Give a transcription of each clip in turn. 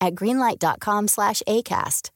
at greenlight.com slash ACAST.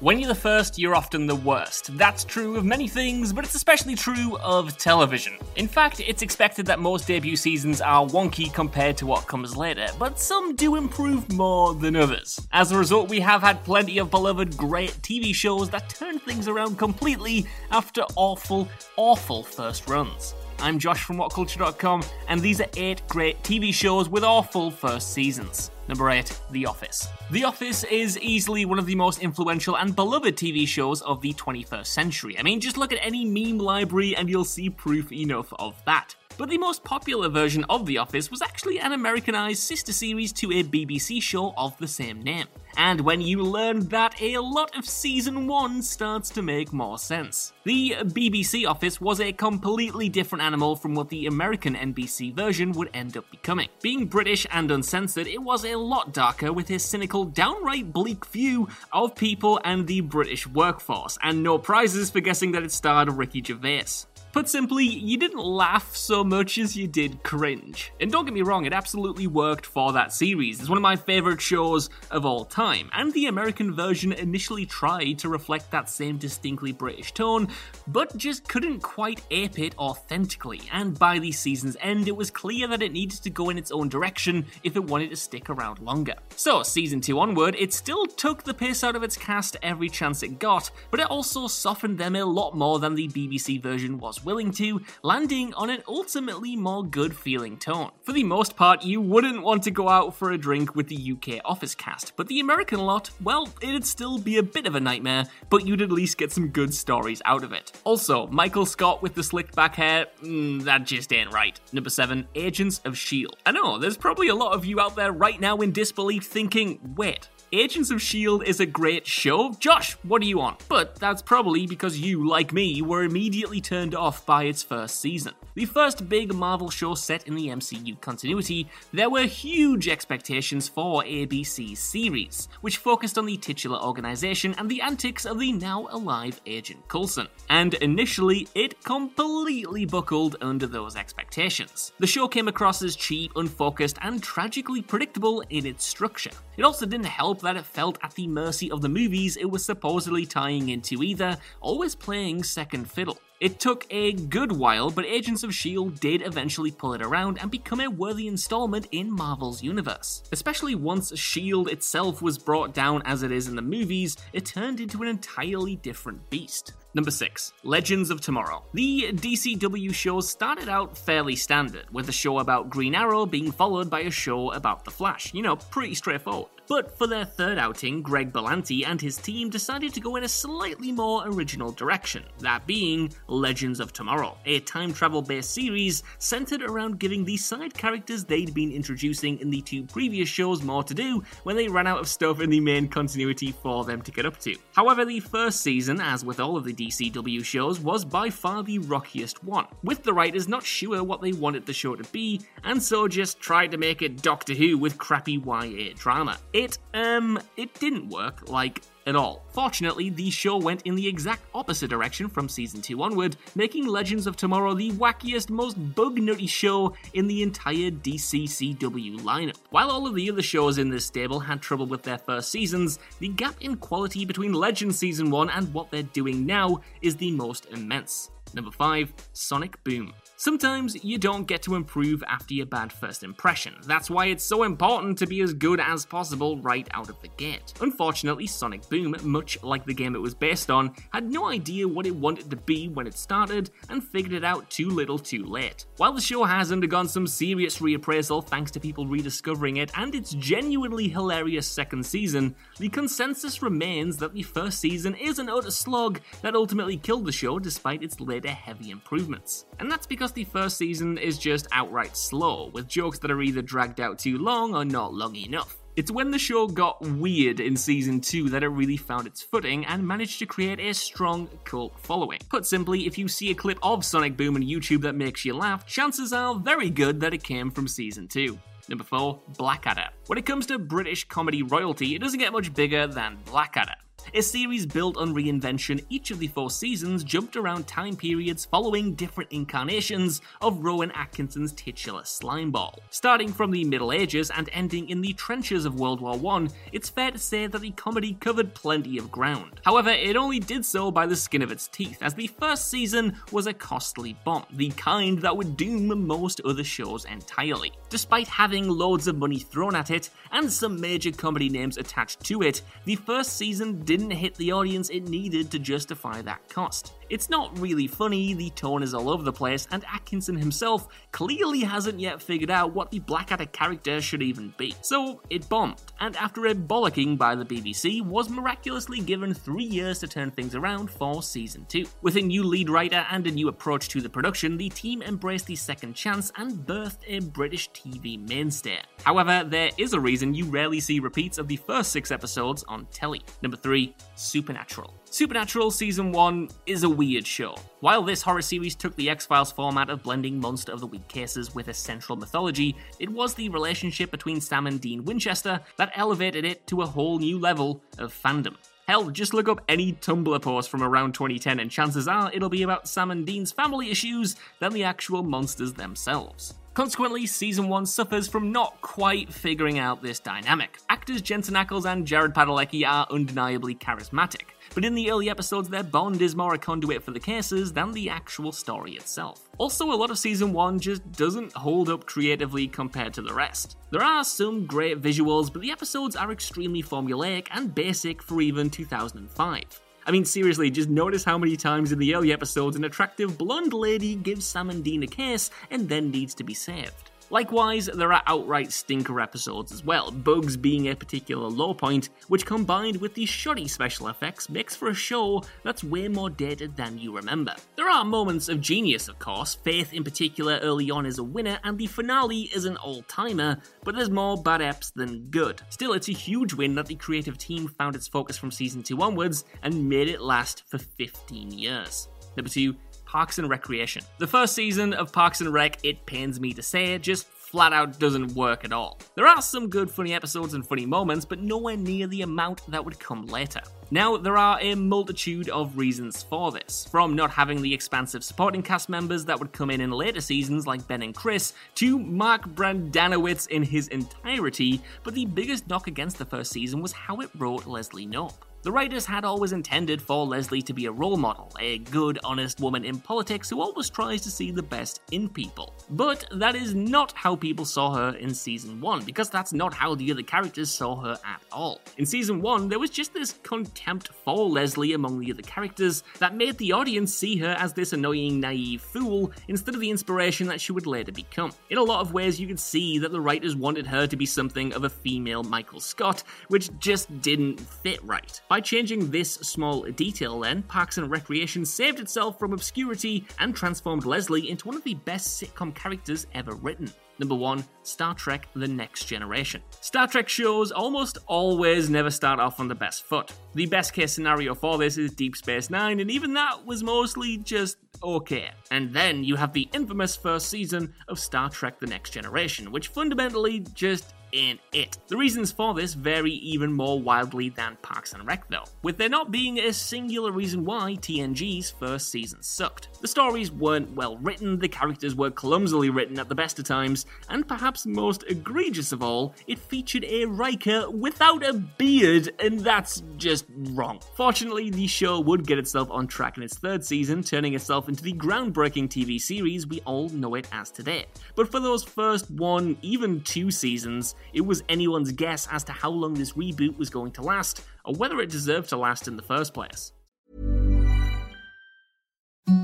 When you're the first, you're often the worst. That's true of many things, but it's especially true of television. In fact, it's expected that most debut seasons are wonky compared to what comes later, but some do improve more than others. As a result, we have had plenty of beloved great TV shows that turn things around completely after awful, awful first runs. I'm Josh from WhatCulture.com, and these are 8 great TV shows with awful first seasons. Number 8, The Office. The Office is easily one of the most influential and beloved TV shows of the 21st century. I mean, just look at any meme library and you'll see proof enough of that. But the most popular version of The Office was actually an Americanized sister series to a BBC show of the same name. And when you learn that, a lot of season 1 starts to make more sense. The BBC Office was a completely different animal from what the American NBC version would end up becoming. Being British and uncensored, it was a lot darker with a cynical, downright bleak view of people and the British workforce, and no prizes for guessing that it starred Ricky Gervais. Put simply, you didn't laugh so much as you did cringe. And don't get me wrong, it absolutely worked for that series. It's one of my favourite shows of all time, and the American version initially tried to reflect that same distinctly British tone, but just couldn't quite ape it authentically. And by the season's end, it was clear that it needed to go in its own direction if it wanted to stick around longer. So, season 2 onward, it still took the piss out of its cast every chance it got, but it also softened them a lot more than the BBC version was willing to, landing on an ultimately more good feeling tone. For the most part, you wouldn't want to go out for a drink with the UK Office cast, but the American lot, well, it'd still be a bit of a nightmare, but you'd at least get some good stories out of it. Also, Michael Scott with the slicked back hair, mm, that just ain't right. Number 7, Agents of S.H.I.E.L.D. I know, there's probably a lot of you out there right now in disbelief thinking, wait, Agents of S.H.I.E.L.D. is a great show. Josh, what do you want? But that's probably because you, like me, were immediately turned off by its first season. The first big Marvel show set in the MCU continuity, there were huge expectations for ABC's series, which focused on the titular organization and the antics of the now alive Agent Coulson. And initially, it completely buckled under those expectations. The show came across as cheap, unfocused, and tragically predictable in its structure. It also didn't help that it felt at the mercy of the movies it was supposedly tying into either, always playing second fiddle. It took a good while, but Agents of S.H.I.E.L.D. did eventually pull it around and become a worthy installment in Marvel's universe. Especially once S.H.I.E.L.D. itself was brought down as it is in the movies, it turned into an entirely different beast. Number 6. Legends of Tomorrow. The DCW shows started out fairly standard, with a show about Green Arrow being followed by a show about The Flash. You know, pretty straightforward. But for their third outing, Greg Berlanti and his team decided to go in a slightly more original direction, that being Legends of Tomorrow, a time travel based series centered around giving the side characters they'd been introducing in the two previous shows more to do when they ran out of stuff in the main continuity for them to get up to. However, the first season, as with all of the DCW shows, was by far the rockiest one, with the writers not sure what they wanted the show to be, and so just tried to make it Doctor Who with crappy YA drama. It, um, it didn't work, like, at all. Fortunately, the show went in the exact opposite direction from season 2 onward, making Legends of Tomorrow the wackiest, most bug nutty show in the entire DCCW lineup. While all of the other shows in this stable had trouble with their first seasons, the gap in quality between Legends Season 1 and what they're doing now is the most immense. Number 5, Sonic Boom. Sometimes you don't get to improve after your bad first impression. That's why it's so important to be as good as possible right out of the gate. Unfortunately, Sonic Boom, much like the game it was based on, had no idea what it wanted to be when it started and figured it out too little too late. While the show has undergone some serious reappraisal thanks to people rediscovering it and its genuinely hilarious second season, the consensus remains that the first season is an utter slog that ultimately killed the show despite its later heavy improvements. And that's because the first season is just outright slow, with jokes that are either dragged out too long or not long enough. It's when the show got weird in season 2 that it really found its footing and managed to create a strong cult following. Put simply, if you see a clip of Sonic Boom on YouTube that makes you laugh, chances are very good that it came from season 2. Number 4, Blackadder. When it comes to British comedy royalty, it doesn't get much bigger than Blackadder. A series built on reinvention, each of the four seasons jumped around time periods following different incarnations of Rowan Atkinson's titular slimeball. Starting from the Middle Ages and ending in the trenches of World War I, it's fair to say that the comedy covered plenty of ground. However, it only did so by the skin of its teeth, as the first season was a costly bomb, the kind that would doom most other shows entirely. Despite having loads of money thrown at it, and some major comedy names attached to it, the first season did didn't hit the audience it needed to justify that cost. It's not really funny, the tone is all over the place, and Atkinson himself clearly hasn't yet figured out what the Blackadder character should even be. So it bombed, and after a bollocking by the BBC, was miraculously given three years to turn things around for season 2. With a new lead writer and a new approach to the production, the team embraced the second chance and birthed a British TV mainstay. However, there is a reason you rarely see repeats of the first six episodes on telly. Number 3, Supernatural. Supernatural Season 1 is a weird show. While this horror series took the X Files format of blending Monster of the Week cases with a central mythology, it was the relationship between Sam and Dean Winchester that elevated it to a whole new level of fandom. Hell, just look up any Tumblr post from around 2010 and chances are it'll be about Sam and Dean's family issues than the actual monsters themselves. Consequently, season 1 suffers from not quite figuring out this dynamic. Actors Jensen Ackles and Jared Padalecki are undeniably charismatic, but in the early episodes, their bond is more a conduit for the cases than the actual story itself. Also, a lot of season 1 just doesn't hold up creatively compared to the rest. There are some great visuals, but the episodes are extremely formulaic and basic for even 2005. I mean, seriously, just notice how many times in the early episodes an attractive blonde lady gives Sam and Dean a kiss and then needs to be saved. Likewise, there are outright stinker episodes as well, bugs being a particular low point, which combined with the shoddy special effects makes for a show that's way more dated than you remember. There are moments of genius, of course, Faith in particular early on is a winner, and the finale is an all timer, but there's more bad eps than good. Still, it's a huge win that the creative team found its focus from season 2 onwards and made it last for 15 years. Number 2, Parks and Recreation. The first season of Parks and Rec, it pains me to say, just flat out doesn't work at all. There are some good funny episodes and funny moments, but nowhere near the amount that would come later. Now, there are a multitude of reasons for this, from not having the expansive supporting cast members that would come in in later seasons like Ben and Chris, to Mark Brendanawicz in his entirety, but the biggest knock against the first season was how it wrote Leslie Knope. The writers had always intended for Leslie to be a role model, a good, honest woman in politics who always tries to see the best in people. But that is not how people saw her in season 1, because that's not how the other characters saw her at all. In season 1, there was just this contempt for Leslie among the other characters that made the audience see her as this annoying, naive fool instead of the inspiration that she would later become. In a lot of ways, you could see that the writers wanted her to be something of a female Michael Scott, which just didn't fit right. By changing this small detail, then, Parks and Recreation saved itself from obscurity and transformed Leslie into one of the best sitcom characters ever written. Number one, Star Trek The Next Generation. Star Trek shows almost always never start off on the best foot. The best case scenario for this is Deep Space Nine, and even that was mostly just okay. And then you have the infamous first season of Star Trek The Next Generation, which fundamentally just in it. The reasons for this vary even more wildly than Parks and Rec, though, with there not being a singular reason why TNG's first season sucked. The stories weren't well written, the characters were clumsily written at the best of times, and perhaps most egregious of all, it featured a Riker without a beard, and that's just wrong. Fortunately, the show would get itself on track in its third season, turning itself into the groundbreaking TV series we all know it as today. But for those first one, even two seasons, it was anyone's guess as to how long this reboot was going to last, or whether it deserved to last in the first place.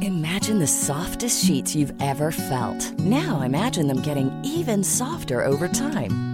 Imagine the softest sheets you've ever felt. Now imagine them getting even softer over time.